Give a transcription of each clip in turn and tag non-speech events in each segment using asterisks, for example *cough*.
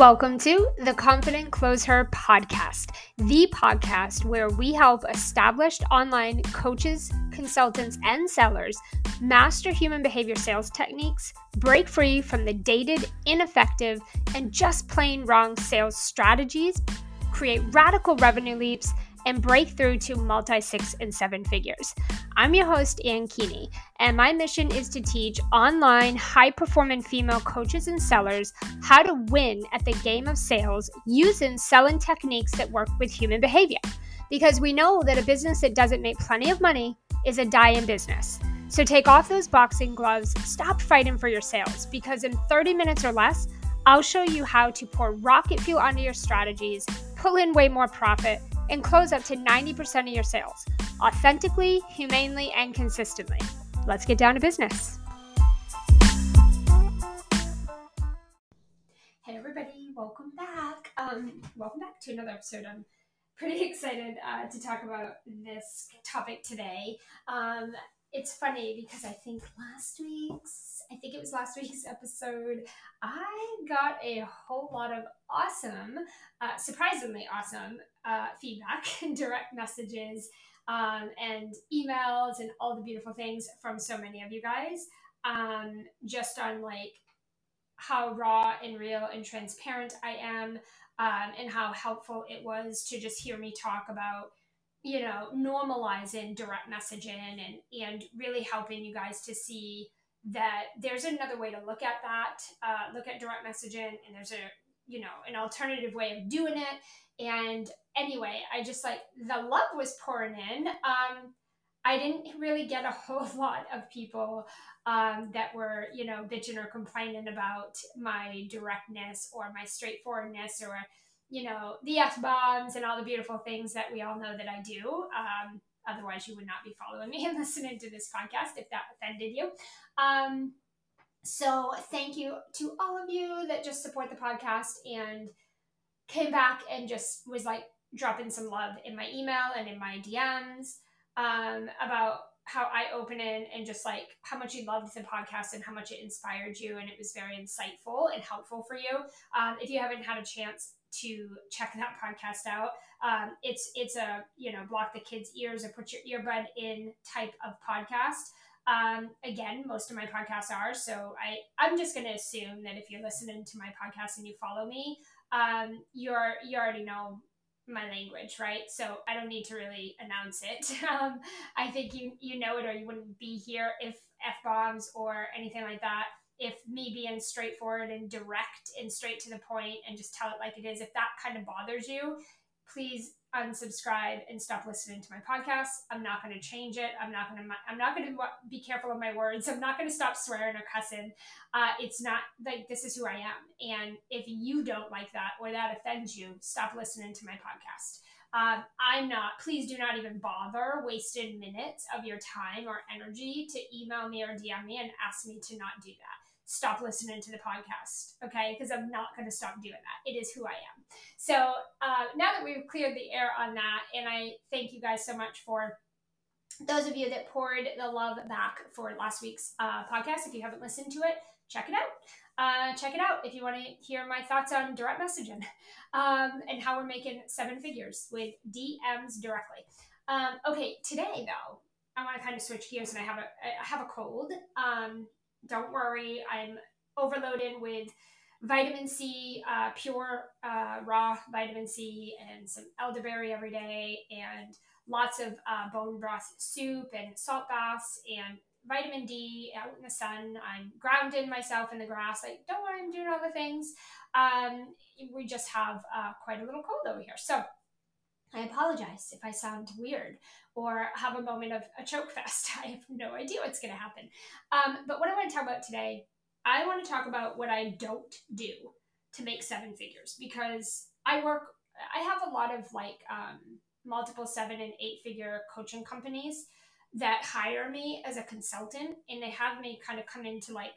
Welcome to the Confident ClosHER podcast, the podcast where we help established online coaches, consultants, and sellers master human behavior sales techniques, break free from the dated, ineffective, and just plain wrong sales strategies, create radical revenue leaps and break through to multi six and seven figures. I'm your host, Ann Keaney, and my mission is to teach online high performing female coaches and sellers how to win at the game of sales using selling techniques that work with human behavior. Because we know that a business that doesn't make plenty of money is a dying business. So take off those boxing gloves, stop fighting for your sales, because in 30 minutes or less, I'll show you how to pour rocket fuel onto your strategies, pull in way more profit, and close up to 90% of your sales authentically, humanely, and consistently. Let's get down to business. Hey, everybody, welcome back. Um, welcome back to another episode. I'm pretty *laughs* excited uh, to talk about this topic today. Um, it's funny because I think last week's, I think it was last *laughs* week's episode, I got a whole lot of awesome, uh, surprisingly awesome uh, feedback *laughs* and direct messages um, and emails and all the beautiful things from so many of you guys. Um, just on like how raw and real and transparent I am, um, and how helpful it was to just hear me talk about you know, normalizing direct messaging and and really helping you guys to see that there's another way to look at that, uh, look at direct messaging, and there's a you know an alternative way of doing it. And anyway, I just like the love was pouring in. Um, I didn't really get a *laughs* whole lot of people um, that were, you know, bitching or complaining about my directness or my straightforwardness or you know, the F bombs and all the beautiful things that we all know that I do. Um, otherwise, you would not be following *laughs* me and listening to this podcast if that offended you. Um, so, thank you to all of you that just support the podcast and came back and just was like dropping some love in my email and in my DMs um, about how eye opening and just like how much you loved the podcast and how much it inspired you and it was very insightful and helpful for you. Um, if you haven't had a chance to check that podcast out. Um, it's it's a you know block the kids' ears or put your earbud in type of podcast. Um, again, most of my podcasts are so I I'm just going to assume that if you're listening to my podcast and you follow me, um, you're you already know my language, right? So I don't need to really announce it. *laughs* Um, I think you you know it, or you wouldn't be here if f bombs or anything like that if me being straightforward and direct and straight to the point and just tell it like it is, if that kind of bothers you, please unsubscribe and stop listening to my podcast. I'm not going to change it. I'm not going to. I'm not going to be careful of my words. I'm not going to stop swearing or cussing. Uh, it's not like this is who I am. And if you don't like that or that offends you, stop listening to my podcast. Um, I'm not, please do not even bother wasting minutes of your time or energy to email me or DM me and ask me to not do that stop listening to the podcast, okay? Because I'm not going to stop doing that. It is who I am. So uh, now that we've cleared the air on that, and I thank you guys so much for those of you that poured the love back for last week's uh, podcast. If you haven't listened to it, check it out. Uh, check it out if you want to hear my thoughts on direct messaging *laughs* um, and how we're making seven figures with DMs directly. Um, okay, today though, I want to kind of switch gears, and I have a I have a cold. Um, don't worry, I'm overloaded with vitamin C, uh, pure uh, raw vitamin C, and some elderberry every day, and lots of uh, bone broth soup and salt baths, and vitamin D out in the sun. I'm grounding myself in the grass. Like, don't worry, I'm doing all the things. Um, we just have uh, quite a little cold over here. So I apologize if I sound weird or have a moment of a choke fest. *laughs* I have no idea what's going to happen. Um, but what I want to talk about today, I want to talk about what I don't do to make seven figures because I work, I have a lot of like um, multiple seven and eight figure coaching companies that hire me as a consultant and they have me kind of come into like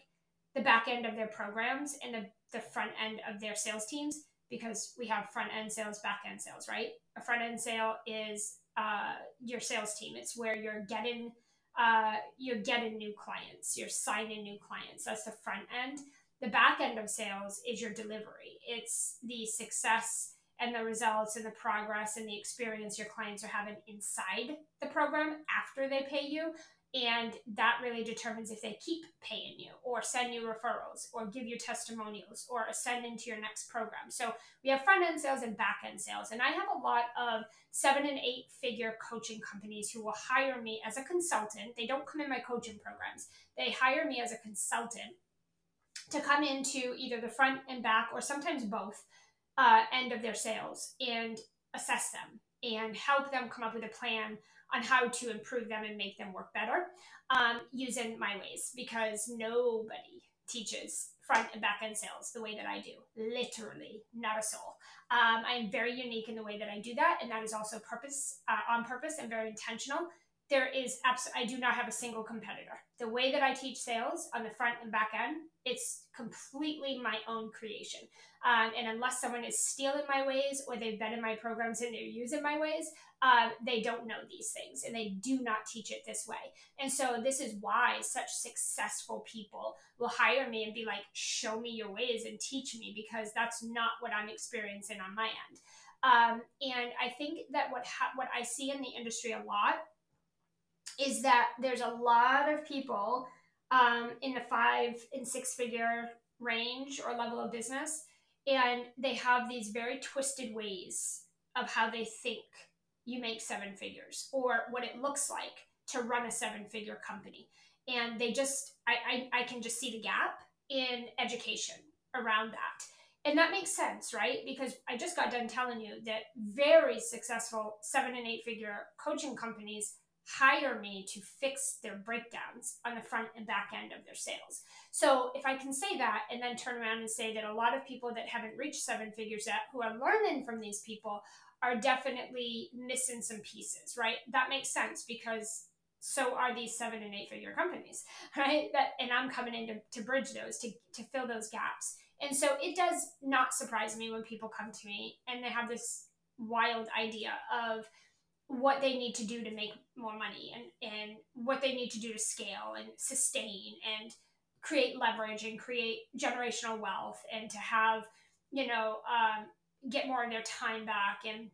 the back end of their programs and the, the front end of their sales teams because we have front end sales, back end sales, right? A front end sale is uh, your sales team. It's where you're getting uh, you're getting new clients, you're signing new clients. That's the front end. the back end of sales is your delivery. It's the success and the results and the progress and the experience your clients are having inside the program after they pay you and that really determines if they keep paying you or send you referrals or give you testimonials or ascend into your next program. So we have front end sales and back end sales. And I have a lot of seven and eight figure coaching companies who will hire me as a consultant. They don't come in my coaching programs, they hire me as a consultant to come into either the front and back or sometimes both uh, end of their sales and assess them and help them come up with a plan on how to improve them and make them work better um, using my ways because nobody teaches front and back end sales the way that I do. Literally, not a soul. Um, I am very unique in the way that I do that, and that is also purpose uh, on purpose and very intentional. There is absolutely, I do not have a single competitor. The way that I teach sales on the front and back end, it's completely my own creation. Um, and unless someone is stealing my ways or they've been in my programs and they're using my ways, um, they don't know these things and they do not teach it this way. And so, this is why such successful people will hire me and be like, show me your ways and teach me because that's not what I'm experiencing on my end. Um, and I think that what ha- what I see in the industry a lot is that there's a lot of people um, in the five and six figure range or level of business, and they have these very twisted ways of how they think you make seven figures or what it looks like to run a seven figure company. And they just, I, I, I can just see the gap in education around that. And that makes sense, right? Because I just got done telling you that very successful seven and eight figure coaching companies hire me to fix their breakdowns on the front and back end of their sales. So if I can say that and then turn around and say that a lot of people that haven't reached seven figures yet who are learning from these people are definitely missing some pieces, right? That makes sense because so are these seven and eight figure companies, *laughs* right? That and I'm coming in to, to bridge those, to, to fill those gaps. And so it does not surprise me when people come to me and they have this wild idea of what they need to do to make more money and, and what they need to do to scale and sustain and create leverage and create generational wealth and to have, you know, um, get more of their time back and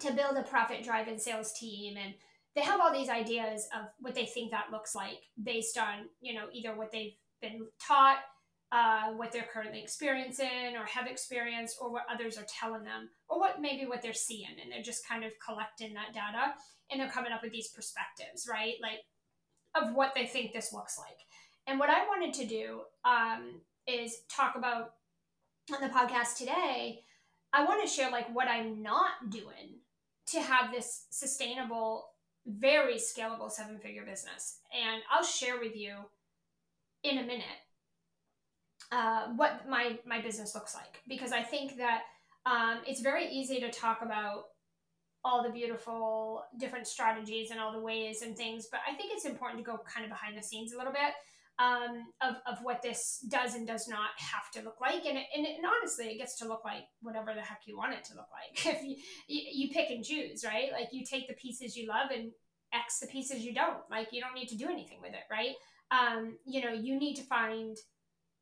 to build a profit driven sales team. And they have all these ideas of what they think that looks like based on you know either what they've been taught uh, what they're currently experiencing or have experienced or what others are telling them or what maybe what they're seeing. And they're just kind of collecting that data and they're coming up with these perspectives right? Like of what they think this looks like. And what i wanted to do um, is talk about on the podcast today I want to share like what I'm not doing to have this sustainable, very scalable seven figure business. And I'll share with you in a minute uh, what my my business looks like because I think that um, it's very easy to talk about all the beautiful different strategies and all the ways and things, but I think it's important to go kind of behind the scenes a little bit um, of, of what this does and does not have to look like. And, it, and, it, and, honestly, it gets to look like whatever the heck you want it to look like. *laughs* if you, you, pick and choose, right? Like you take the pieces you love and X the pieces you don't. Like you don't need to do anything with it, right? Um, you know, you need to find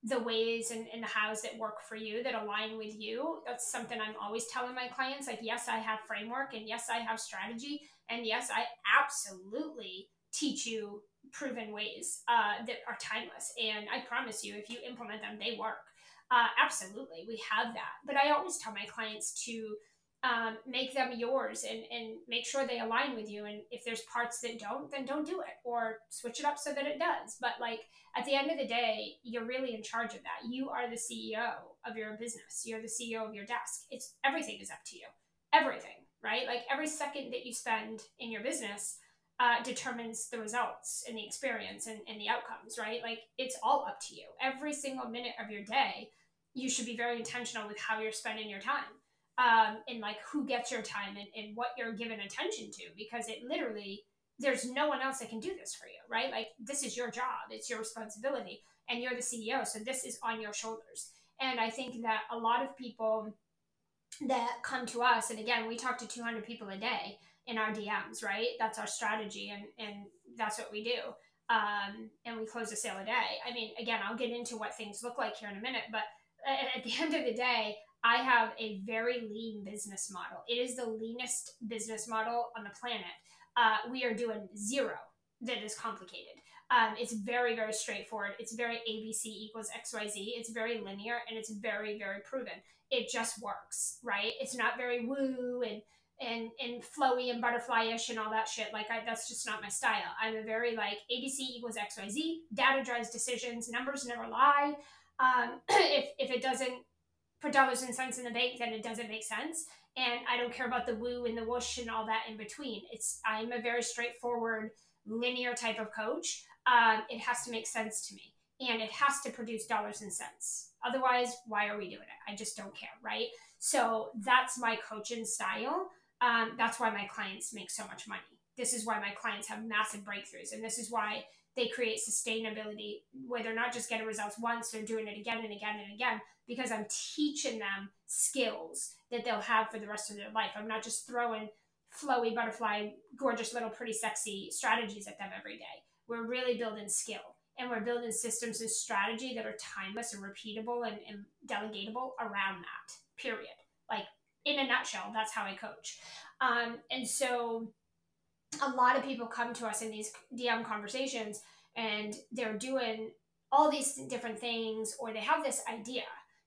the ways and, and the hows that work for you that align with you. That's something I'm always telling my clients. Like, yes, I have framework and yes, I have strategy. And yes, I absolutely teach you proven ways uh, that are timeless. And I promise you, if you implement them, they work. Uh, absolutely, we have that. But I always tell my clients to um, make them yours and, and make sure they align with you. And if there's parts that don't, then don't do it or switch it up so that it does. But like at the end of the day, you're really in charge of that. You are the CEO of your business. You're the CEO of your desk. It's everything is up to you. Everything, right? Like every second that you spend in your business uh, determines the results and the experience and, and the outcomes, right? Like it's all up to you. Every single minute of your day, you should be very intentional with how you're spending your time um, and like who gets your time and, and what you're giving attention to because it literally, there's no one else that can do this for you, right? Like this is your job, it's your responsibility, and you're the CEO. So this is on your shoulders. And I think that a lot of people that come to us, and again, we talk to 200 people a day in our DMs, right? That's our strategy, and and that's what we do. um, and we close a sale a day. I mean, again, I'll get into what things look like here in a minute, but at the *laughs* end of the day, I have a very lean business model. It is the leanest business model on the planet. Uh, we are doing zero that is complicated. Um, it's very, very straightforward. It's very ABC equals XYZ. It's very linear and it's very, very proven. It just works, right? It's not very woo and and and flowy and butterfly-ish and all that shit. Like I, that's just not my style. I'm a very like ABC equals XYZ. Data drives decisions. Numbers never lie. Um, *clears throat* if if it doesn't put dollars and cents in the bank, then it doesn't make sense. And I don't care about the woo and the whoosh and all that in between. It's I'm a very straightforward, linear type of coach. Um, it has to make sense to me, and it has to produce dollars and cents. Otherwise, why are we doing it? I just don't care, right? So that's my coaching style. Um, that's why my clients make so much money. This is why my clients have massive breakthroughs, and this is why they create sustainability where they're not just getting results once, they're doing it again and again and again because I'm teaching them skills that they'll have for the rest of their life. I'm not just throwing flowy, butterfly, gorgeous little pretty sexy strategies at them every day. We're really building skill and we're building systems and strategy that are timeless and repeatable and, and delegatable around that, period. Like in a nutshell, that's how I coach. Um, and so a lot of people come to us in these DM conversations and they're doing all these different things or they have this idea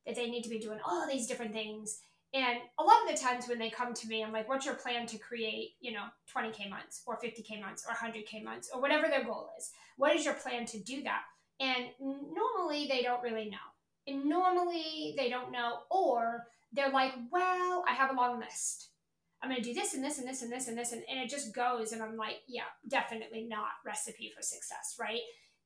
that they need to be doing all these different things. And a lot of the times when they come to me i'm like what's your plan to create you know 20k months or 50k months or 100k months or whatever their goal is? What is your plan to do that? And normally they don't really know. And normally they don't know or they're like well i have a long list I'm going to do this and this and this and this and this. And, and it just goes. And I'm like, yeah, definitely not recipe for success. Right.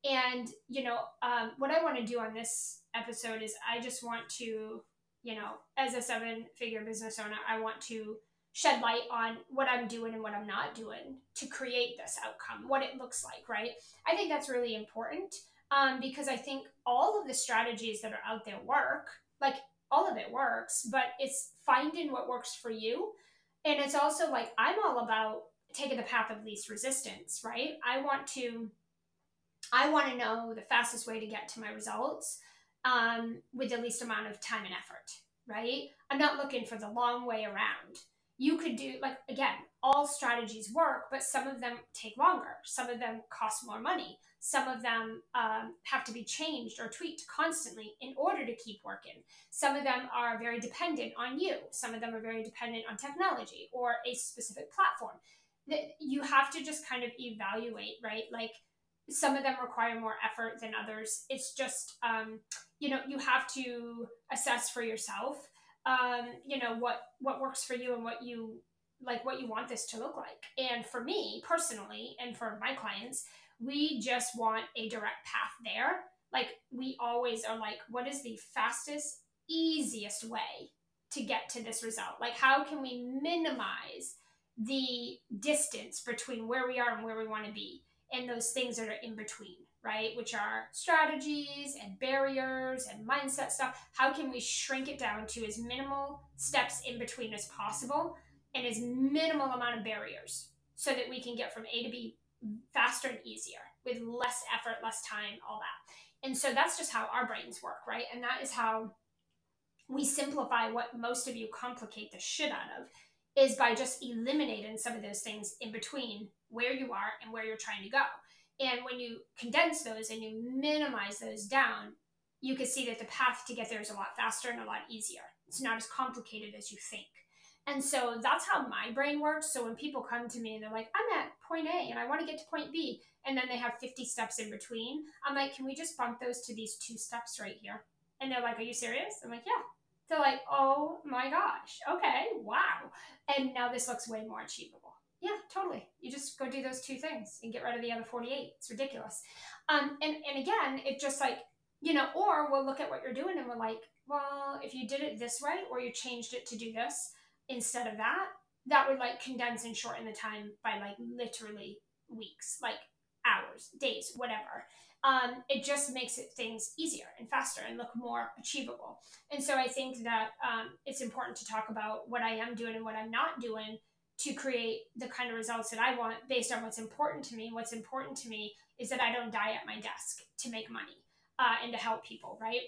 And, you know, um, what I want to do on this episode is I just want to, you know, as a seven figure business owner, I want to shed light on what I'm doing and what I'm not doing to create this outcome, what it looks like. Right. I think that's really important um, because I think all of the strategies that are out there work. Like, all of it works, but it's finding what works for you and it's also like i'm all about taking the path of least resistance right? I want to i want to know the fastest way to get to my results um, with the least amount of time and effort right? I'm not looking for the long way around. You could do like again all strategies work but some of them take longer. Some of them cost more money some of them um, have to be changed or tweaked constantly in order to keep working. Some of them are very dependent on you. Some of them are very dependent on technology or a specific platform. That you have to just kind of evaluate, right? Like some of them require more effort than others. It's just, um, you know, you have to assess for yourself, um, you know, what what works for you and what you like, what you want this to look like. And for me personally, and for my clients, we just want a direct path there. Like we always are like, what is the fastest, easiest way to get to this result? Like how can we minimize the distance between where we are and where we want to be and those things that are in between, right? Which are strategies and barriers and mindset stuff. How can we shrink it down to as minimal steps in between as possible and as minimal amount of barriers so that we can get from A to B faster and easier with less effort, less time, all that. And so that's just how our brains work, right? And that is how we simplify what most of you complicate the shit out of is by just eliminating some of those things in between where you are and where you're trying to go. And when you condense those and you minimize those down, you can see that the path to get there is a lot faster and a lot easier. It's not as complicated as you think. And so that's how my brain works. So when people come to me and they're like, I'm at point A and I want to get to point B, and then they have 50 steps in between, I'm like, can we just bump those to these two steps right here? And they're like, Are you serious? I'm like, Yeah. They're like, Oh my gosh, okay, wow. And now this looks way more achievable. Yeah, totally. You just go do those two things and get rid of the other 48. It's ridiculous. Um, and, and again, it just like, you know, or we'll look at what you're doing and we're like, well, if you did it this way or you changed it to do this, instead of that, that would like condense and shorten the time by like literally weeks, like hours, days, whatever. Um, it just makes it things easier and faster and look more achievable. And so I think that um, it's important to talk about what I am doing and what I'm not doing to create the kind of results that I want based on what's important to me. What's important to me is that I don't die at my desk to make money uh, and to help people, right?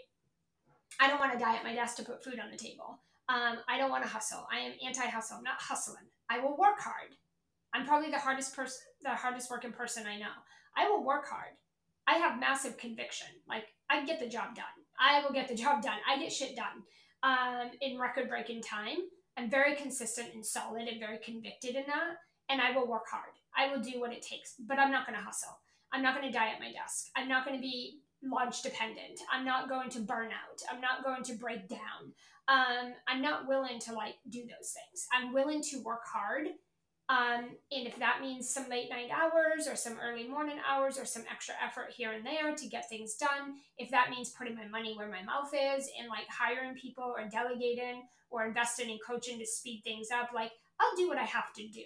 I don't want to die at my desk to put food on the table. Um, I don't want to hustle. I am anti-hustle. I'm not hustling. I will work hard. I'm probably the hardest person, the hardest working person I know. I will work hard. I have massive conviction. Like I get the job done. I will get the job done. I get shit done um, in record breaking time. I'm very consistent and solid and very convicted in that. And I will work hard. I will do what it takes, but I'm not going to hustle. I'm not going to die at my desk. I'm not going to be launch dependent. I'm not going to burn out. I'm not going to break down. Um, I'm not willing to like do those things. I'm willing to work hard um, and if that means some late night hours or some early morning hours or some extra effort here and there to get things done, if that means putting my money where my mouth is and like hiring people or delegating or investing in coaching to speed things up, like I'll do what I have to do.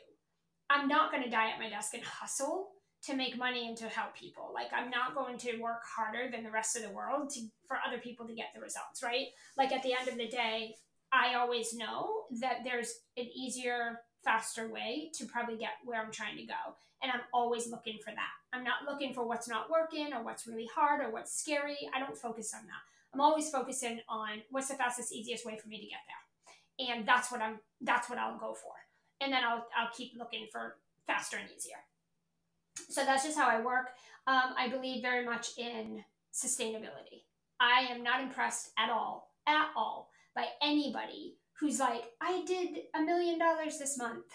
I'm not going to die at my desk and hustle to make money and to help people. Like I'm not going to work harder than the rest of the world to for other people to get the results, right? Like at the end of the day, I always know that there's an easier faster way to probably get where I'm trying to go. And I'm always looking for that. I'm not looking for what's not working or what's really hard or what's scary. I don't focus on that. I'm always focusing on what's the fastest, easiest way for me to get there. And that's what I'm that's what I'll go for. And then I'll I'll keep looking for faster and easier. So that's just how I work. Um, I believe very much in sustainability. I am not impressed at all, at all, by anybody who's like, I did a million dollars this month,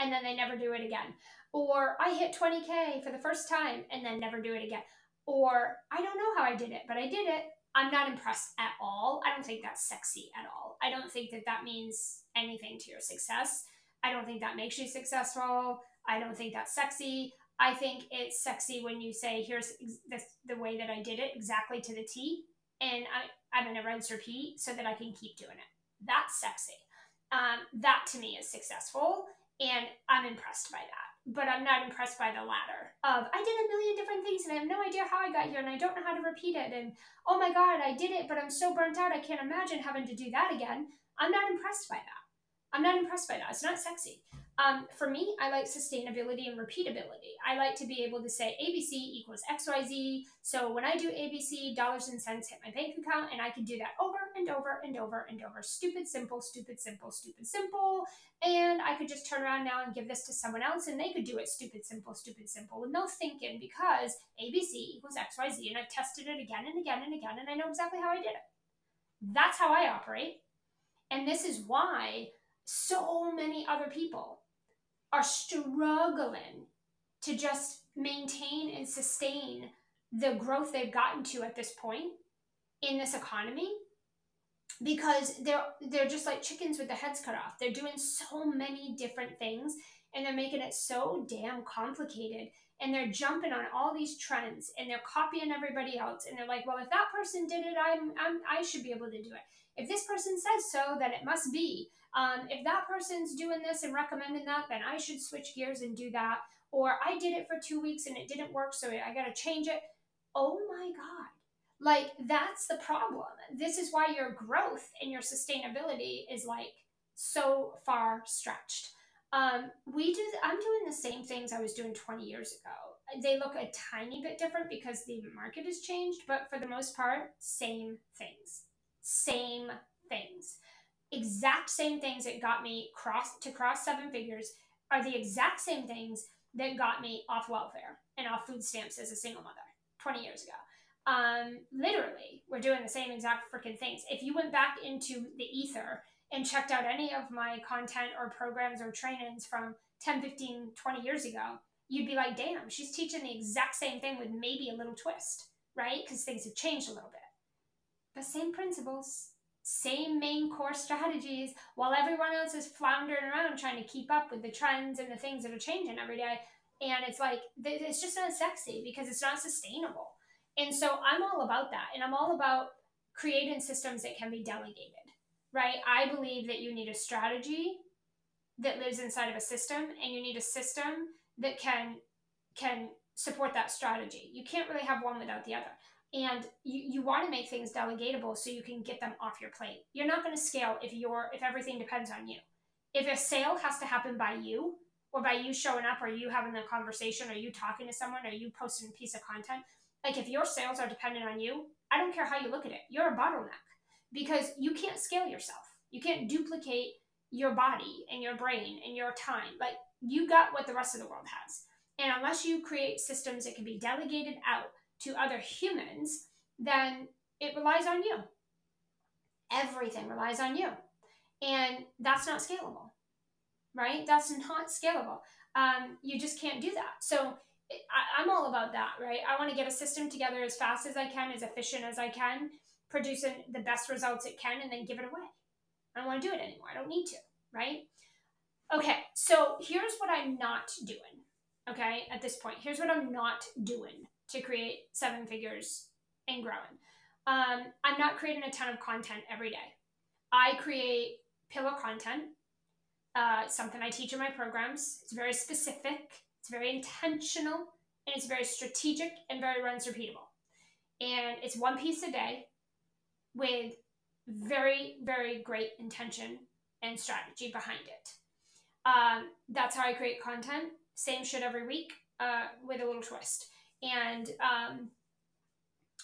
and then they never do it again. Or I hit 20K for the first time and then never do it again. Or I don't know how I did it, but I did it. I'm not impressed at all. I don't think that's sexy at all. I don't think that that means anything to your success. I don't think that makes you successful. I don't think that's sexy. I think it's sexy when you say, here's the, the way that I did it exactly to the T, and I, I'm going to rinse repeat so that I can keep doing it. That's sexy. Um, that to me is successful, and I'm impressed by that. But I'm not impressed by the latter of I did a million different things and I have no idea how I got here and I don't know how to repeat it. And oh my God, I did it, but I'm so burnt out, I can't imagine having to do that again. I'm not impressed by that. I'm not impressed by that. It's not sexy. Um, for me, I like sustainability and repeatability. I like to be able to say ABC equals XYZ. So when I do ABC, dollars and cents hit my bank account, and I can do that over and over and over and over. Stupid, simple, stupid, simple, stupid, simple. And I could just turn around now and give this to someone else, and they could do it stupid, simple, stupid, simple with no thinking because ABC equals XYZ, and I've tested it again and again and again, and I know exactly how I did it. That's how I operate. And this is why so many other people are struggling to just maintain and sustain the growth they've gotten to at this point in this economy because they're they're just like chickens with their heads cut off. They're doing so many different things and they're making it so damn complicated and they're jumping on all these trends and they're copying everybody else and they're like, well, if that person did it, I'm, I'm I should be able to do it. If this person says so, then it must be. Um, if that person's doing this and recommending that, then I should switch gears and do that. Or I did it for two weeks and it didn't work, so I got to change it. Oh my God. Like, that's the problem. This is why your growth and your sustainability is like so far stretched. Um, we do, I'm doing the same things I was doing 20 years ago. They look a tiny bit different because the market has changed, but for the most part, same things. Same things exact same things that got me cross to cross seven figures are the exact same things that got me off welfare and off food stamps as a single mother 20 years ago. Um, literally, we're doing the same exact freaking things. If you went back into the ether and checked out any of my content or programs or trainings from 10, 15, 20 years ago, you'd be like, damn, she's teaching the exact same thing with maybe a little twist, right? Because things have changed a little bit. But same principles, same main core strategies while everyone else is floundering around trying to keep up with the trends and the things that are changing every day. And it's like, it's just not sexy because it's not sustainable. And so I'm all about that. And I'm all about creating systems that can be delegated, right? I believe that you need a strategy that lives inside of a system and you need a system that can can support that strategy. You can't really have one without the other and you, you want to make things delegatable so you can get them off your plate you're not going to scale if you're if everything depends on you If a sale has to happen by you, or by you showing up, or you having the conversation, or you talking to someone, or you posting a piece of content, like if your sales are dependent on you, I don't care how you look at it, you're a bottleneck because you can't scale yourself. You can't duplicate your body and your brain and your time. Like you got what the rest of the world has. And unless you create systems that can be delegated out to other humans, then it relies on you. Everything relies on you. And that's not scalable, right? That's not scalable. Um, you just can't do that. So I, I'm all about that, right? I want to get a system together as fast as I can, as efficient as I can, producing the best results it can, and then give it away. I don't want to do it anymore. I don't need to, right? Okay, so here's what I'm not doing. Okay, at this point, here's what I'm not doing to create seven figures and growing. Um, I'm not creating a ton of content every day. I create pillar content, uh, something I teach in my programs. It's very specific, it's very intentional, and it's very strategic and very runs repeatable. And it's one piece a day with very, very great intention and strategy behind it. Um, that's how I create content. Same shit every week uh, with a little twist. And um,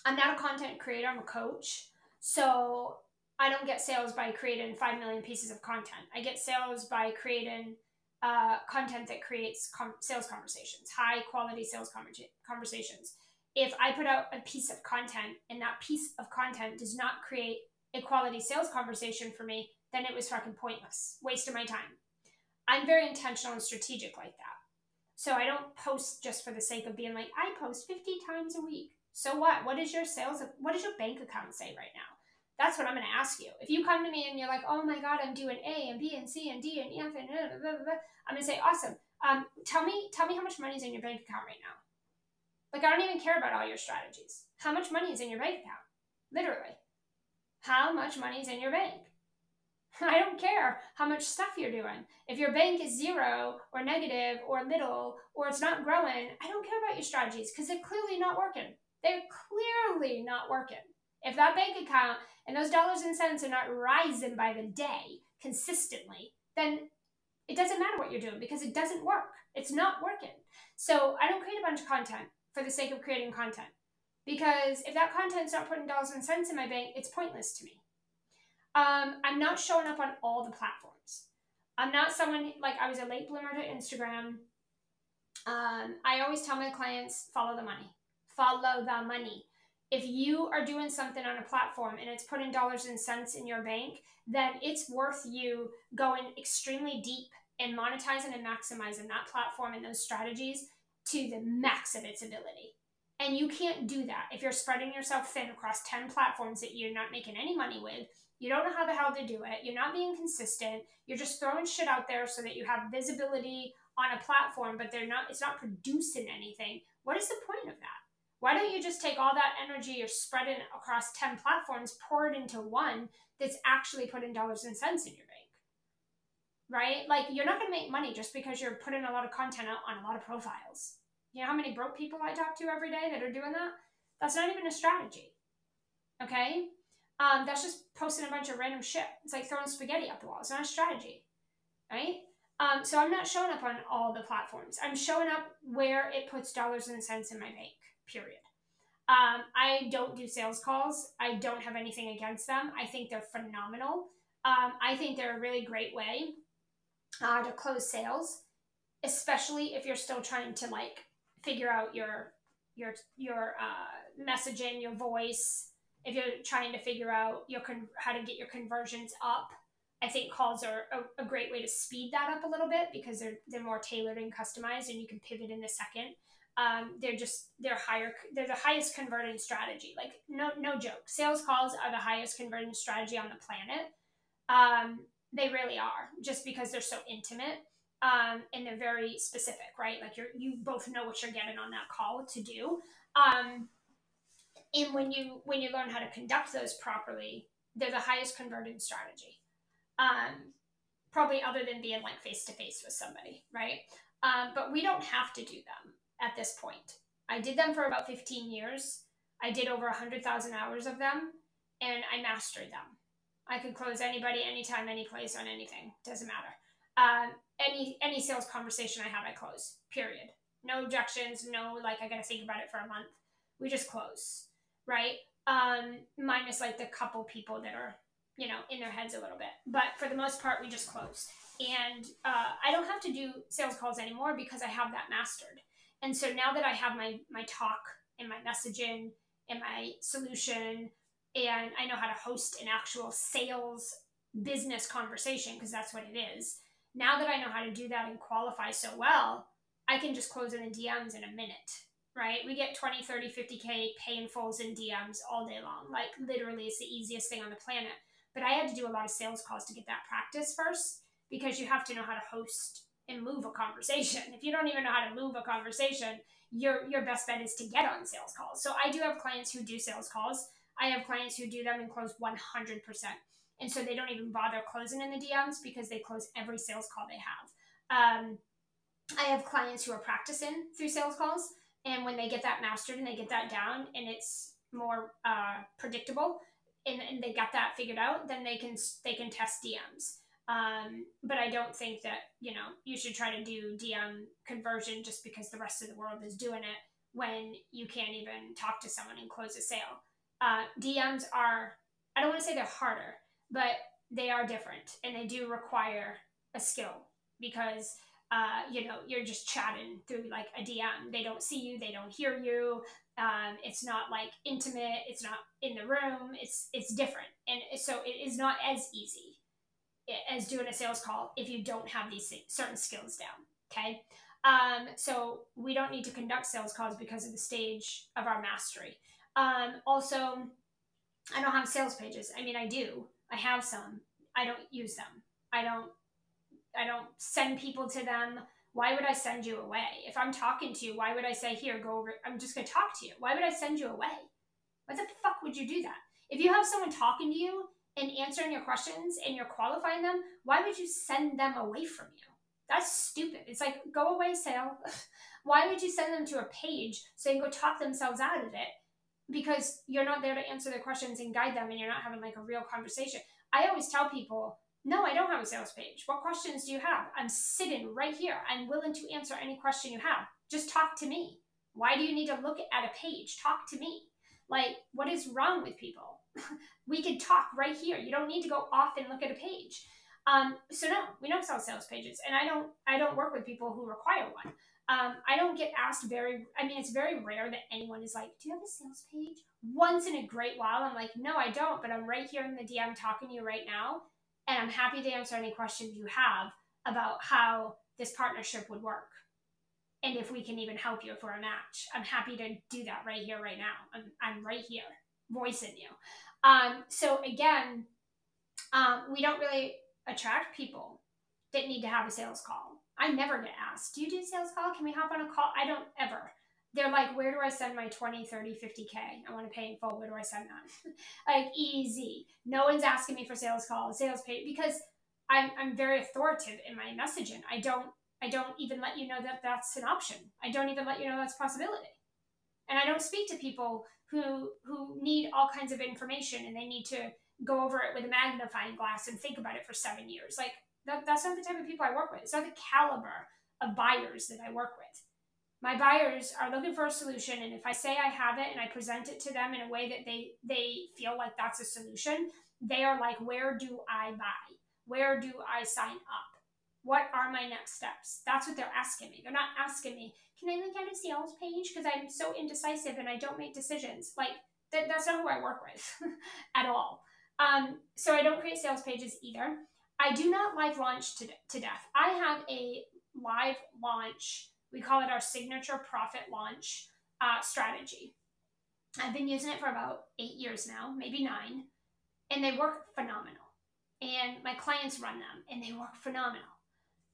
I'm not a content creator, I'm a coach. So I don't get sales by creating 5 million pieces of content. I get sales by creating uh, content that creates com- sales conversations, high quality sales conversations. If I put out a piece of content and that piece of content does not create a quality sales conversation for me, then it was fucking pointless, waste of my time. I'm very intentional and strategic like that. So I don't post just for the sake of being like, I post 50 times a week. So what? What is your sales? What does your bank account say right now? That's what I'm going to ask you. If you come to me and you're like, oh my God, I'm doing A and B and C and D and E and blah, blah, blah, I'm going to say, awesome. Um, tell me, tell me how much money is in your bank account right now. Like, I don't even care about all your strategies. How much money is in your bank account? Literally. How much money is in your bank? *laughs* I don't care how much stuff you're doing. If your bank is zero or negative or little or it's not growing, I don't care about your strategies because they're clearly not working. They're clearly not working. If that bank account and those dollars and cents are not rising by the day consistently, then it doesn't matter what you're doing because it doesn't work. It's not working. So I don't create a bunch of content for the sake of creating content because if that content's not putting dollars and cents in my bank, it's pointless to me. Um, I'm not showing up on all the platforms. I'm not someone like I was a late bloomer to Instagram. Um, I always tell my clients follow the money, follow the money. If you are doing something on a platform and it's putting dollars and cents in your bank, then it's worth you going extremely deep and monetizing and maximizing that platform and those strategies to the max of its ability. And you can't do that if you're spreading yourself thin across 10 platforms that you're not making any money with. You don't know how the hell to do it. You're not being consistent. You're just throwing shit out there so that you have visibility on a platform, but they're not it's not producing anything. What is the point of that? Why don't you just take all that energy you're spreading across 10 platforms, pour it into one that's actually putting dollars and cents in your bank? Right? Like you're not gonna make money just because you're putting a lot of content out on a lot of profiles. You know how many broke people I talk to every day that are doing that? That's not even a strategy. Okay? Um, that's just posting a bunch of random shit. It's like throwing spaghetti up the wall. It's not a strategy. Right? Um, so I'm not showing up on all the platforms. I'm showing up where it puts dollars and cents in my bank, period. Um, I don't do sales calls. I don't have anything against them. I think they're phenomenal. Um, I think they're a really great way uh, to close sales, especially if you're still trying to like figure out your your your uh, messaging, your voice. If you're trying to figure out your con- how to get your conversions up, I think calls are a, a, great way to speed that up a little bit because they're they're more tailored and customized, and you can pivot in a second. Um, they're just they're higher they're the highest converting strategy. Like no no joke, sales calls are the highest converting strategy on the planet. Um, they really are, just because they're so intimate um, and they're very specific, right? Like you you both know what you're getting on that call to do. And when you when you learn how to conduct those properly, they're the highest converting strategy. Um, probably other than being like face to face with somebody, right? Um, but we don't have to do them at this point. I did them for about 15 years. I did over 100,000 hours of them, and I mastered them. I could close anybody, anytime, any place on anything. Doesn't matter. Um, any any sales conversation I have, I close. Period. No objections. No like I got to think about it for a month. We just close, right? Um, minus like the couple people that are you know in their heads a little bit, but for the most part, we just close. And uh, I don't have to do sales calls anymore because I have that mastered. And so now that I have my my talk and my messaging and my solution and I know how to host an actual sales business conversation because that's what it is. Now that I know how to do that and qualify so well, I can just close in the DMs in a minute, right? We get 20, 30, 50K pay in fulls in DMs all day long. Like literally, it's the easiest thing on the planet. But I had to do a lot of sales calls to get that practice first because you have to know how to host and move a conversation. If you don't even know how to move a conversation, your your best bet is to get on sales calls. So I do have clients who do sales calls. I have clients who do them and close 100%. And so they don't even bother closing in the DMs because they close every sales call they have. Um, I have clients who are practicing through sales calls. And when they get that mastered and they get that down and it's more uh, predictable and, and they got that figured out, then they can they can test DMs. Um, but I don't think that you know you should try to do DM conversion just because the rest of the world is doing it when you can't even talk to someone and close a sale. Uh, DMs are, I don't want to say they're harder, but they are different and they do require a skill because, uh, you know, you're just chatting through like a DM. They don't see you, they don't hear you. Um, it's not like intimate. It's not in the room. It's it's different, and so it is not as easy as doing a sales call if you don't have these certain skills down. Okay. Um, so we don't need to conduct sales calls because of the stage of our mastery. Um, also, I don't have sales pages. I mean, I do. I have some. I don't use them. I don't. I don't send people to them. Why would I send you away? If I'm talking to you, why would I say, "Here, go over"? I'm just going to talk to you. Why would I send you away? What the fuck would you do that? If you have someone talking to you and answering your questions and you're qualifying them, why would you send them away from you? That's stupid. It's like go away, sale. *laughs* why would you send them to a page so they can go talk themselves out of it because you're not there to answer their questions and guide them and you're not having like a real conversation. I always tell people, no, I don't have a sales page. What questions do you have? I'm sitting right here. I'm willing to answer any question you have. Just talk to me. Why do you need to look at a page? Talk to me. Like, what is wrong with people? *laughs* we could talk right here. You don't need to go off and look at a page. Um, so no, we don't sell sales pages, and I don't. I don't work with people who require one. Um, I don't get asked very, I mean, it's very rare that anyone is like, Do you have a sales page? Once in a great while, I'm like, No, I don't, but I'm right here in the DM talking to you right now. And I'm happy to answer any questions you have about how this partnership would work. And if we can even help you for a match, I'm happy to do that right here, right now. I'm, I'm right here voicing you. Um, so again, um, we don't really attract people that need to have a sales call I never get asked, do you do sales call? Can we hop on a call? I don't ever. They're like, where do I send my 20, 30, 50K? I want to pay in full. Where do I send that? *laughs* like easy. No one's asking me for sales calls, sales pay because I'm, I'm very authoritative in my messaging. I don't, I don't even let you know that that's an option. I don't even let you know that's possibility. And I don't speak to people who, who need all kinds of information and they need to go over it with a magnifying glass and think about it for seven years. Like that, that's not the type of people I work with. It's not the caliber of buyers that I work with. My buyers are looking for a solution, and if I say I have it and I present it to them in a way that they they feel like that's a solution, they are like, "Where do I buy? Where do I sign up? What are my next steps?" That's what they're asking me. They're not asking me, "Can I look at a sales page?" Because I'm so indecisive and I don't make decisions. Like that, that's not who I work with *laughs* at all. Um, so I don't create sales pages either. I do not live launch to, to death. I have a live launch. We call it our signature profit launch uh, strategy. I've been using it for about eight years now, maybe nine, and they work phenomenal. And my clients run them, and they work phenomenal.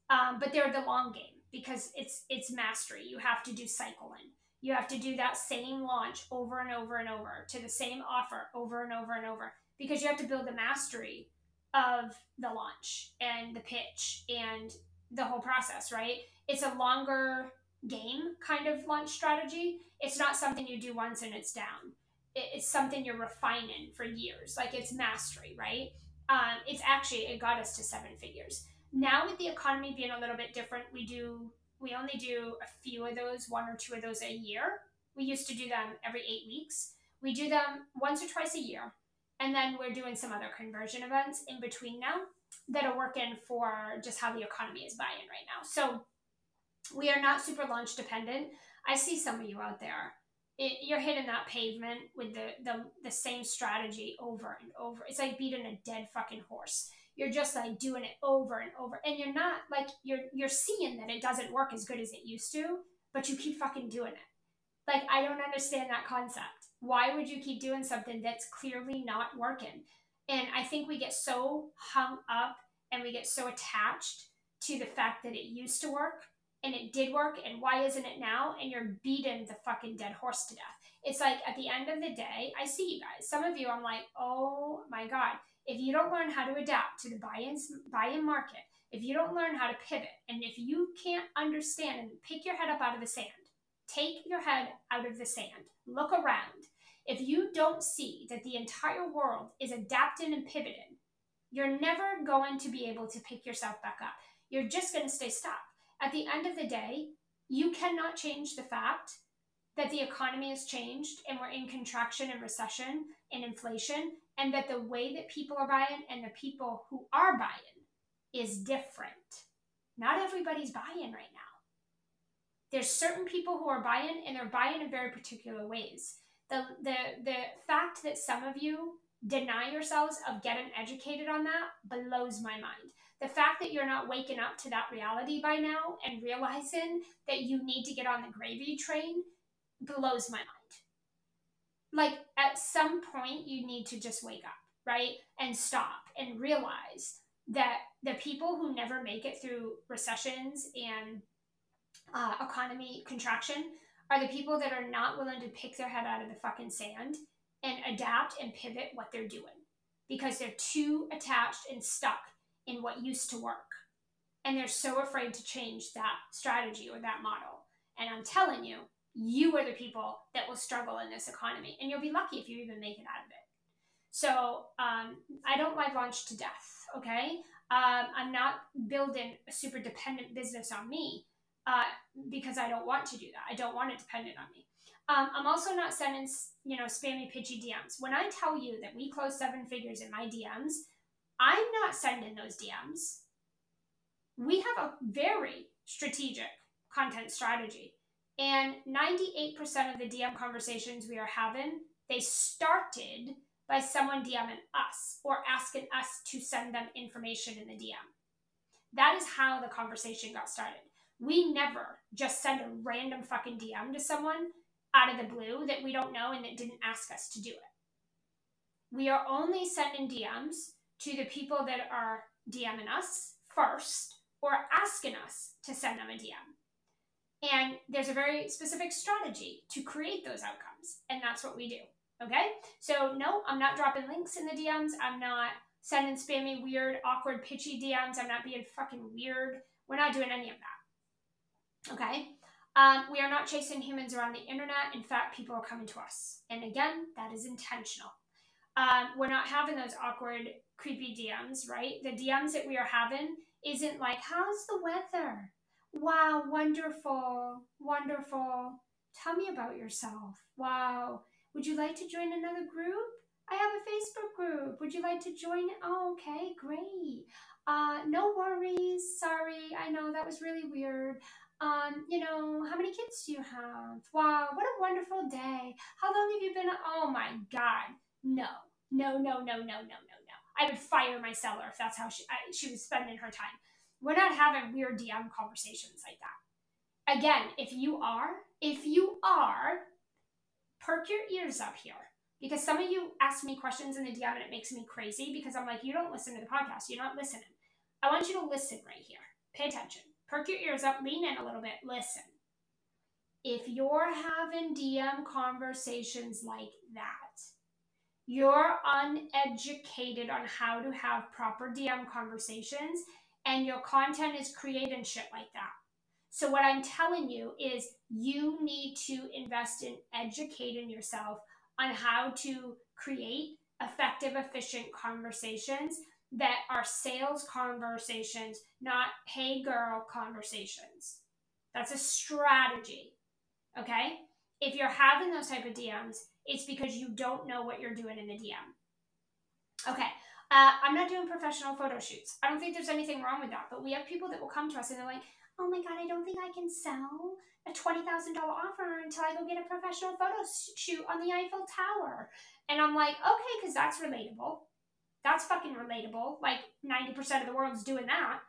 Um, but they're the long game because it's it's mastery. You have to do cycling. You have to do that same launch over and over and over to the same offer over and over and over because you have to build the mastery of the launch and the pitch and the whole process, right? It's a longer game kind of launch strategy. It's not something you do once and it's down. It's something you're refining for years. Like it's mastery, right? Um, it's actually, it got us to seven figures. Now with the economy being a little bit different, we do we only do a few of those, one or two of those a year. We used to do them every eight weeks. We do them once or twice a year. And then we're doing some other conversion events in between now that are working for just how the economy is buying right now. So we are not super launch dependent. I see some of you out there. It, you're hitting that pavement with the, the the same strategy over and over. It's like beating a dead fucking horse. You're just like doing it over and over, and you're not like you're you're seeing that it doesn't work as good as it used to, but you keep fucking doing it. Like I don't understand that concept. Why would you keep doing something that's clearly not working? And I think we get so hung up and we get so attached to the fact that it used to work and it did work and why isn't it now? And you're beating the fucking dead horse to death. It's like at the end of the day i see you guys. Some of you i'm like oh my god. If you don't learn how to adapt to the buy-in market if you don't learn how to pivot and if you can't understand and pick your head up out of the sand take your head out of the sand. Look around if you don't see that the entire world is adapting and pivoting you're never going to be able to pick yourself back up you're just going to stay stuck at the end of the day, you cannot change the fact that the economy has changed and we're in contraction and recession and inflation, and that the way that people are buying and the people who are buying is different. Not everybody's buying right now. There's certain people who are buying and they're buying in very particular ways. The, the, the fact that some of you deny yourselves of getting educated on that blows my mind the fact that you're not waking up to that reality by now and realizing that you need to get on the gravy train blows my mind. Like at some point, you need to just wake up, right? And stop and realize that the people who never make it through recessions and uh, economy contraction are the people that are not willing to pick their head out of the fucking sand and adapt and pivot what they're doing because they're too attached and stuck in what used to work. And they're so afraid to change that strategy or that model. And I'm telling you, you are the people that will struggle in this economy. And you'll be lucky if you even make it out of it. So um, I don't live launch to death, okay? Um, I'm not building a super dependent business on me uh, because I don't want to do that. I don't want it dependent on me. Um, I'm also not sending, you know, spammy, pitchy DMs. When I tell you that we close seven figures in my DMs, I'm not sending those DMs. We have a very strategic content strategy. And 98% of the DM conversations we are having, they started by someone DMing us or asking us to send them information in the DM. That is how the conversation got started. We never just send a random fucking DM to someone out of the blue that we don't know and that didn't ask us to do it. We are only sending DMs to the people that are DMing us first or asking us to send them a DM. And there's a very specific strategy to create those outcomes. And that's what we do. Okay? So, no, I'm not dropping links in the DMs. I'm not sending spammy, weird, awkward, pitchy DMs. I'm not being fucking weird. We're not doing any of that. Okay? Um, we are not chasing humans around the internet. In fact, people are coming to us. And again, that is intentional. Um, we're not having those awkward, creepy DMs, right? The DMs that we are having isn't like, how's the weather? Wow, wonderful, wonderful. Tell me about yourself. Wow. Would you like to join another group? I have a Facebook group. Would you like to join? Oh, okay, great. Uh, no worries. Sorry, I know that was really weird. Um, you know, how many kids do you have? Wow, what a wonderful day. How long have you been? Oh my God. No, no, no, no, no, no, no, no. I would fire my seller if that's how she, I, she was spending her time. We're not having weird DM conversations like that. Again, if you are, if you are, perk your ears up here. Because some of you ask me questions in the DM and it makes me crazy because I'm like, you don't listen to the podcast. You're not listening. I want you to listen right here. Pay attention. Perk your ears up, lean in a little bit, listen. If you're having DM conversations like that, you're uneducated on how to have proper DM conversations, and your content is creating shit like that. So, what I'm telling you is you need to invest in educating yourself on how to create effective, efficient conversations that are sales conversations, not hey girl conversations. That's a strategy. Okay? If you're having those type of DMs, it's because you don't know what you're doing in the DM. Okay. Uh, I'm not doing professional photo shoots. I don't think there's anything wrong with that, but we have people that will come to us and they're like, oh my God, I don't think I can sell a $20,000 offer until I go get a professional photo shoot on the Eiffel Tower. And I'm like, okay, because that's relatable. That's fucking relatable. Like 90% of the world's doing that.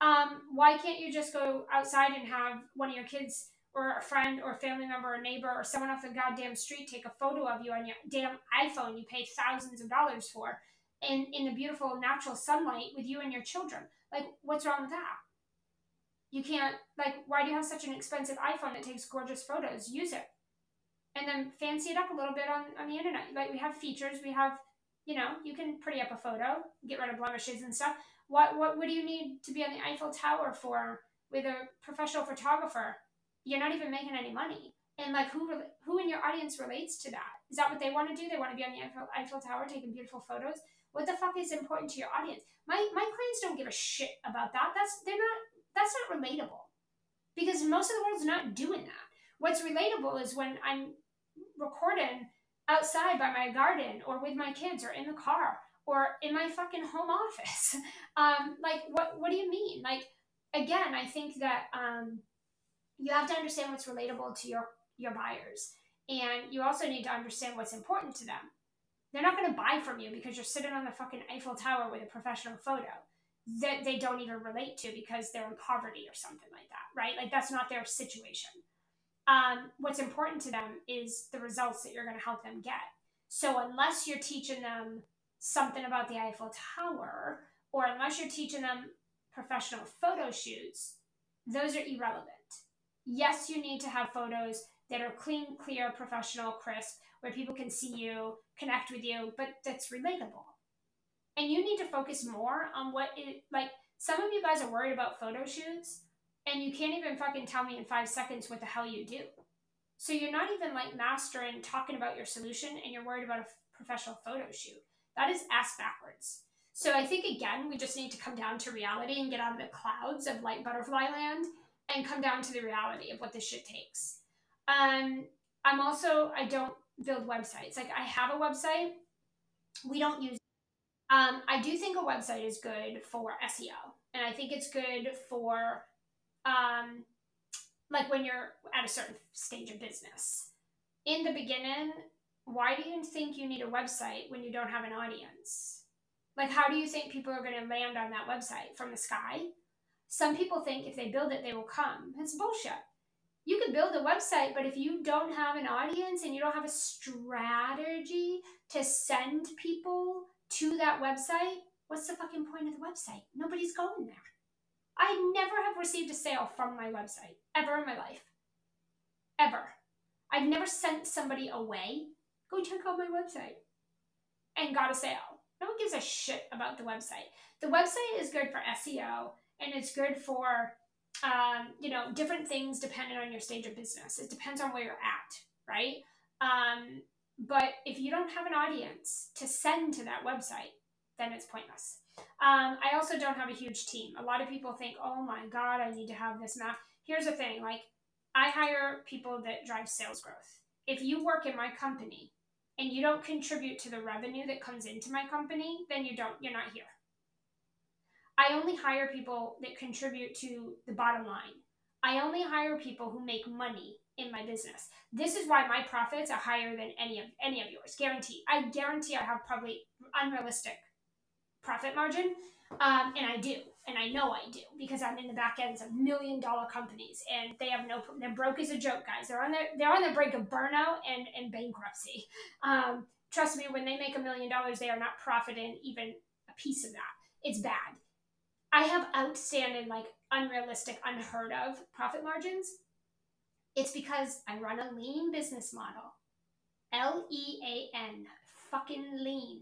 Um, why can't you just go outside and have one of your kids or a friend or a family member or neighbor or someone off the goddamn street take a photo of you on your damn iPhone you pay thousands of dollars for in, in the beautiful natural sunlight with you and your children? Like, what's wrong with that? You can't, like, why do you have such an expensive iPhone that takes gorgeous photos? Use it. And then fancy it up a little bit on, on the internet. Like, we have features, we have, you know, you can pretty up a photo, get rid of blemishes and stuff. What, what, what do you need to be on the Eiffel Tower for with a professional photographer? You're not even making any money. And like, who who in your audience relates to that? Is that what they want to do? They want to be on the Eiffel, Eiffel Tower taking beautiful photos. What the fuck is important to your audience? My my clients don't give a shit about that. That's they're not that's not relatable because most of the world's not doing that. What's relatable is when I'm recording outside by my garden or with my kids or in the car or in my fucking home *laughs* office. um, like, what, what do you mean? Like, again, I think that um, you have to understand what's relatable to your, your buyers. And you also need to understand what's important to them. They're not going to buy from you because you're sitting on the fucking Eiffel Tower with a professional photo that they don't even relate to because they're in poverty or something like that, right? Like that's not their situation. Um, what's important to them is the results that you're going to help them get. So unless you're teaching them something about the Eiffel Tower, or unless you're teaching them professional photo shoots, those are irrelevant. Yes, you need to have photos that are clean, clear, professional, crisp, where people can see you, connect with you, but that's relatable and you need to focus more on what it like some of you guys are worried about photo shoots and you can't even fucking tell me in five seconds what the hell you do. So you're not even like mastering talking about your solution and you're worried about a professional photo shoot. That is ass backwards. So i think again we just need to come down to reality and get out of the clouds of like butterfly land and come down to the reality of what this shit takes. Um i'm also i don't build websites. Like i have a website. We don't use um, I do think a website is good for SEO, and I think it's good for um, like when you're at a certain stage of business. In the beginning, why do you think you need a website when you don't have an audience? Like, how do you think people are going to land on that website from the sky? Some people think if they build it, they will come. It's bullshit. You can build a website, but if you don't have an audience and you don't have a strategy to send people to that website, what's the fucking point of the website? Nobody's going there. I never have received a sale from my website ever in my life. Ever. I've never sent somebody away. Go check out my website and got a sale. No one gives a shit about the website. The website is good for SEO and it's good for um, you know different things depending on your stage of business. It depends on where you're at, right? Um, but if you don't have an audience to send to that website, then it's pointless. Um, I also don't have a huge team. A lot of people think, oh my God, I need to have this map. Here's the thing like, I hire people that drive sales growth. If you work in my company and you don't contribute to the revenue that comes into my company, then you don't, you're not here. I only hire people that contribute to the bottom line. I only hire people who make money in my business. This is why my profits are higher than any of any of yours. Guarantee. I guarantee I have probably unrealistic profit margin, um, and I do, and I know I do because I'm in the back ends of million dollar companies, and they have no. They're broke as a joke, guys. They're on the they're on the brink of burnout and and bankruptcy. Um, trust me, when they make a million dollars, they are not profiting even a piece of that. It's bad. I have outstanding, like unrealistic, unheard of profit margins it's because I run a lean business model. L E A N, fucking lean.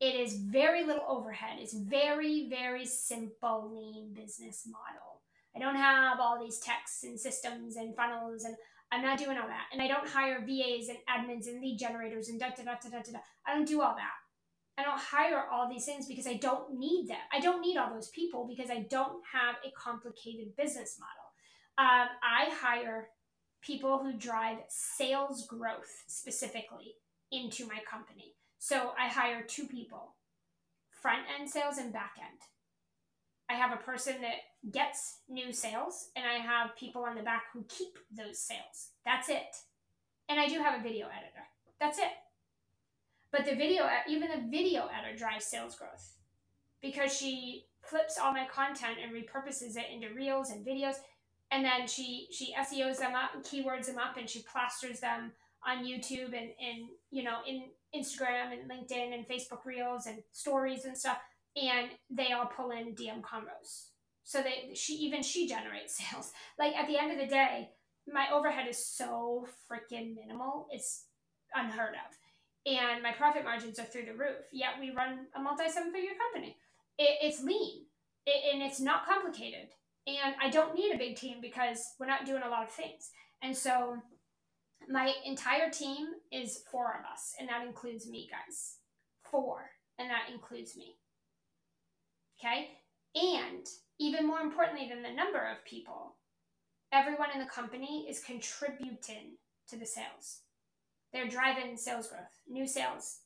It is very little overhead. It's very, very simple lean business model. I don't have all these texts and systems and funnels and I'm not doing all that. And I don't hire VAs and admins and lead generators and da da da da da da. I don't do all that. I don't hire all these things because I don't need them. I don't need all those people because I don't have a complicated business model. Um, I hire people who drive sales growth specifically into my company. So I hire two people front end sales and back end. I have a person that gets new sales, and I have people on the back who keep those sales. That's it. And I do have a video editor. That's it. But the video, even the video editor drives sales growth because she flips all my content and repurposes it into reels and videos and then she she SEOs them up and keywords them up and she plasters them on YouTube and, and you know in Instagram and LinkedIn and Facebook Reels and stories and stuff and they all pull in DM combos. So that she even she generates *laughs* sales. Like at the end of the day, my overhead is so freaking minimal. It's unheard of. And my profit margins are through the roof. Yet we run a multi seven figure company. It, it's lean it, and it's not complicated. And I don't need a big team because we're not doing a lot of things. And so my entire team is four of us, and that includes me, guys. Four, and that includes me. Okay? And even more importantly than the number of people, everyone in the company is contributing to the sales. They're driving sales growth, new sales,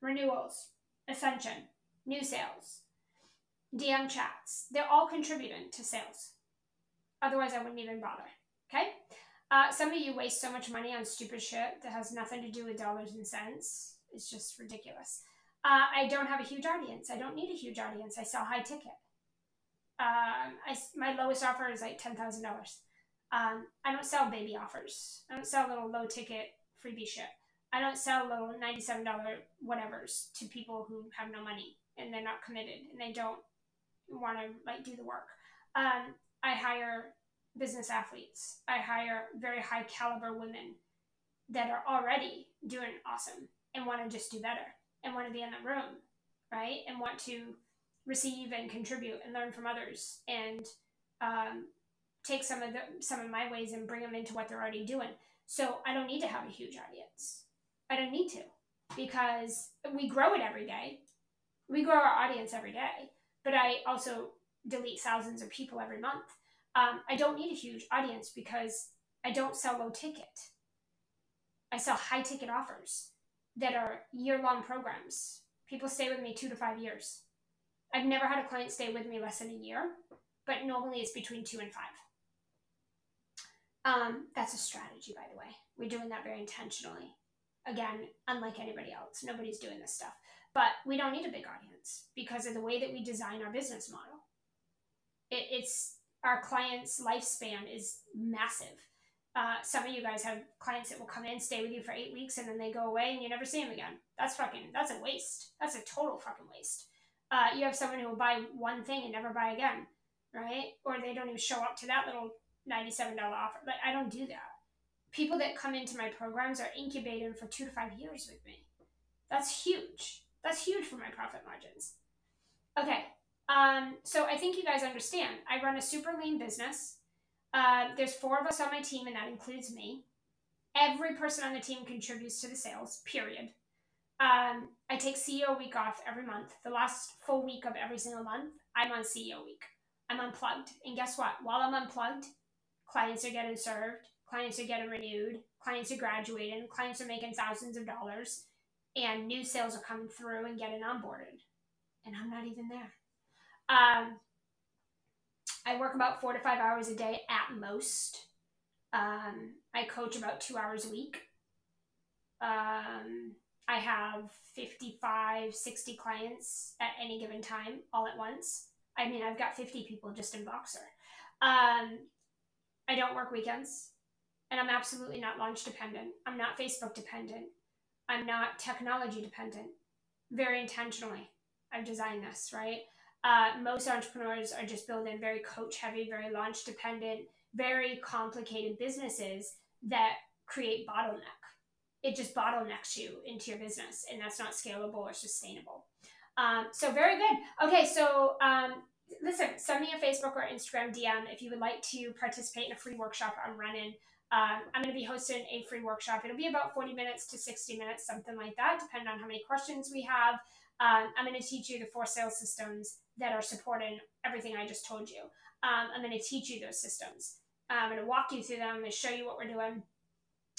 renewals, ascension, new sales, DM chats. They're all contributing to sales. Otherwise, I wouldn't even bother. Okay? Uh, some of you waste so much money on stupid shit that has nothing to do with dollars and cents. It's just ridiculous. Uh, I don't have a huge audience. I don't need a huge audience. I sell high ticket. Um, I, my lowest offer is like $10,000. Um, I don't sell baby offers. I don't sell little low ticket freebie shit. I don't sell little $97 whatevers to people who have no money and they're not committed and they don't want to like do the work. Um, I hire business athletes. I hire very high caliber women that are already doing awesome and want to just do better and want to be in the room, right? And want to receive and contribute and learn from others and um, take some of the some of my ways and bring them into what they're already doing. So I don't need to have a huge audience. I don't need to because we grow it every day. We grow our audience every day but I also delete thousands of people every month. Um, I don't need a huge audience because I don't sell low ticket. I sell high ticket offers that are year long programs. People stay with me two to five years. I've never had a client stay with me less than a year, but normally it's between two and five. Um, that's a strategy, by the way. We're doing that very intentionally. Again, unlike anybody else, nobody's doing this stuff. But we don't need a big audience because of the way that we design our business model. It, it's our clients' lifespan is massive. Uh, some of you guys have clients that will come in, stay with you for eight weeks, and then they go away and you never see them again. That's fucking, that's a waste. That's a total fucking waste. Uh, you have someone who will buy one thing and never buy again, right? Or they don't even show up to that little $97 offer. But I don't do that. People that come into my programs are incubated for two to five years with me. That's huge. That's huge for my profit margins. Okay, um, so I think you guys understand. I run a super lean business. Uh, there's four of us on my team, and that includes me. Every person on the team contributes to the sales, period. Um, I take CEO week off every month. The last full week of every single month, I'm on CEO week. I'm unplugged. And guess what? While I'm unplugged, clients are getting served, clients are getting renewed, clients are graduating, clients are making thousands of dollars and new sales are coming through and getting onboarded. And I'm not even there. Um, I work about four to five hours a day at most. Um, I coach about two hours a week. Um, I have 55, 60 clients at any given time all at once. I mean, I've got 50 people just in Boxer. Um, I don't work weekends, and I'm absolutely not launch dependent. I'm not Facebook dependent. I'm not technology dependent. Very intentionally, I've designed this, right? Uh, most entrepreneurs are just building very coach heavy, very launch dependent, very complicated businesses that create bottleneck. It just bottlenecks you into your business, and that's not scalable or sustainable. Um, so, very good. Okay, so um, listen, send me a Facebook or Instagram DM if you would like to participate in a free workshop I'm running Um, I'm going to be hosting a free workshop. It'll be about 40 minutes to 60 minutes, something like that, depending on how many questions we have. Um, I'm going to teach you the four sales systems that are supporting everything I just told you. Um, I'm going to teach you those systems. I'm going to walk you through them. I'm going to show you what we're doing,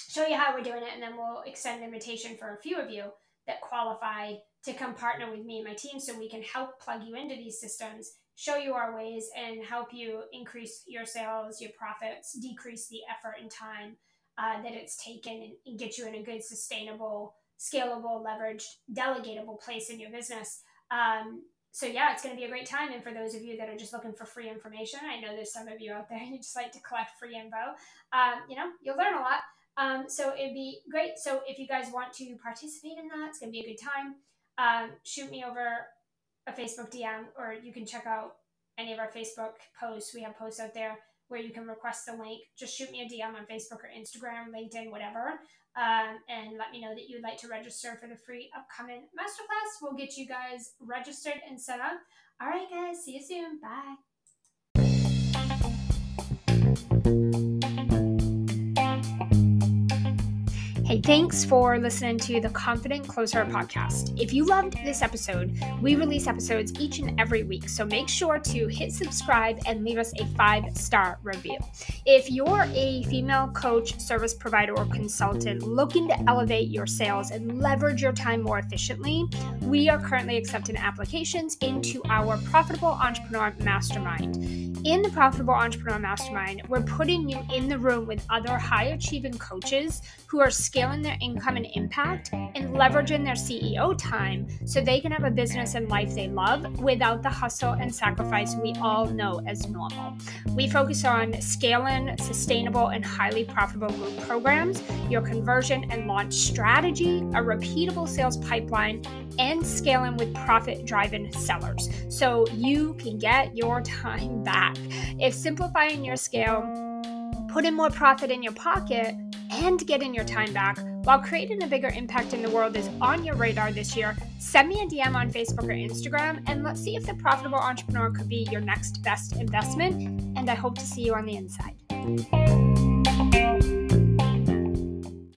show you how we're doing it, and then we'll extend an invitation for a few of you that qualify to come partner with me and my team so we can help plug you into these systems show you our ways and help you increase your sales, your profits, decrease the effort and time uh, that it's taken, and, and, get you in a good, sustainable, scalable, leveraged, delegatable place in your business. Um, so yeah, it's going to be a great time. And for those of you that are just looking for free information, I know there's some of you out there *laughs* you just like to collect free info. Um, you know, you'll learn a lot. Um, so it'd be great. So if you guys want to participate in that, it's going to be a good time. Um, shoot me over a Facebook DM, or you can check out any of our Facebook posts. We have posts out there where you can request the link. Just shoot me a DM on Facebook or Instagram, LinkedIn, whatever, um, and let me know that you would like to register for the free upcoming masterclass. We'll get you guys registered and set up. All right, guys. See you soon. Bye. Hey, thanks for listening to the Confident ClosHER podcast. If you loved this episode, we release episodes each and every week, so make sure to hit subscribe and leave us a five star review. If you're a female coach, service provider, or consultant looking to elevate your sales and leverage your time more efficiently, we are currently accepting applications into our Profitable Entrepreneur Mastermind. In the Profitable Entrepreneur Mastermind, we're putting you in the room with other high achieving coaches who are scaling scaling their income and impact and leveraging their CEO time so they can have a business and life they love without the hustle and sacrifice we all know as normal. We focus on scaling sustainable and highly profitable group programs, your conversion and launch strategy, a repeatable sales pipeline, and scaling with profit driven sellers so you can get your *laughs* time back. If simplifying your scale, putting more profit in your pocket, and getting your time back while creating a bigger impact in the world is on your radar this year, send me a DM on Facebook or Instagram and let's see if the profitable entrepreneur could be your next best investment. And I hope to see you on the inside.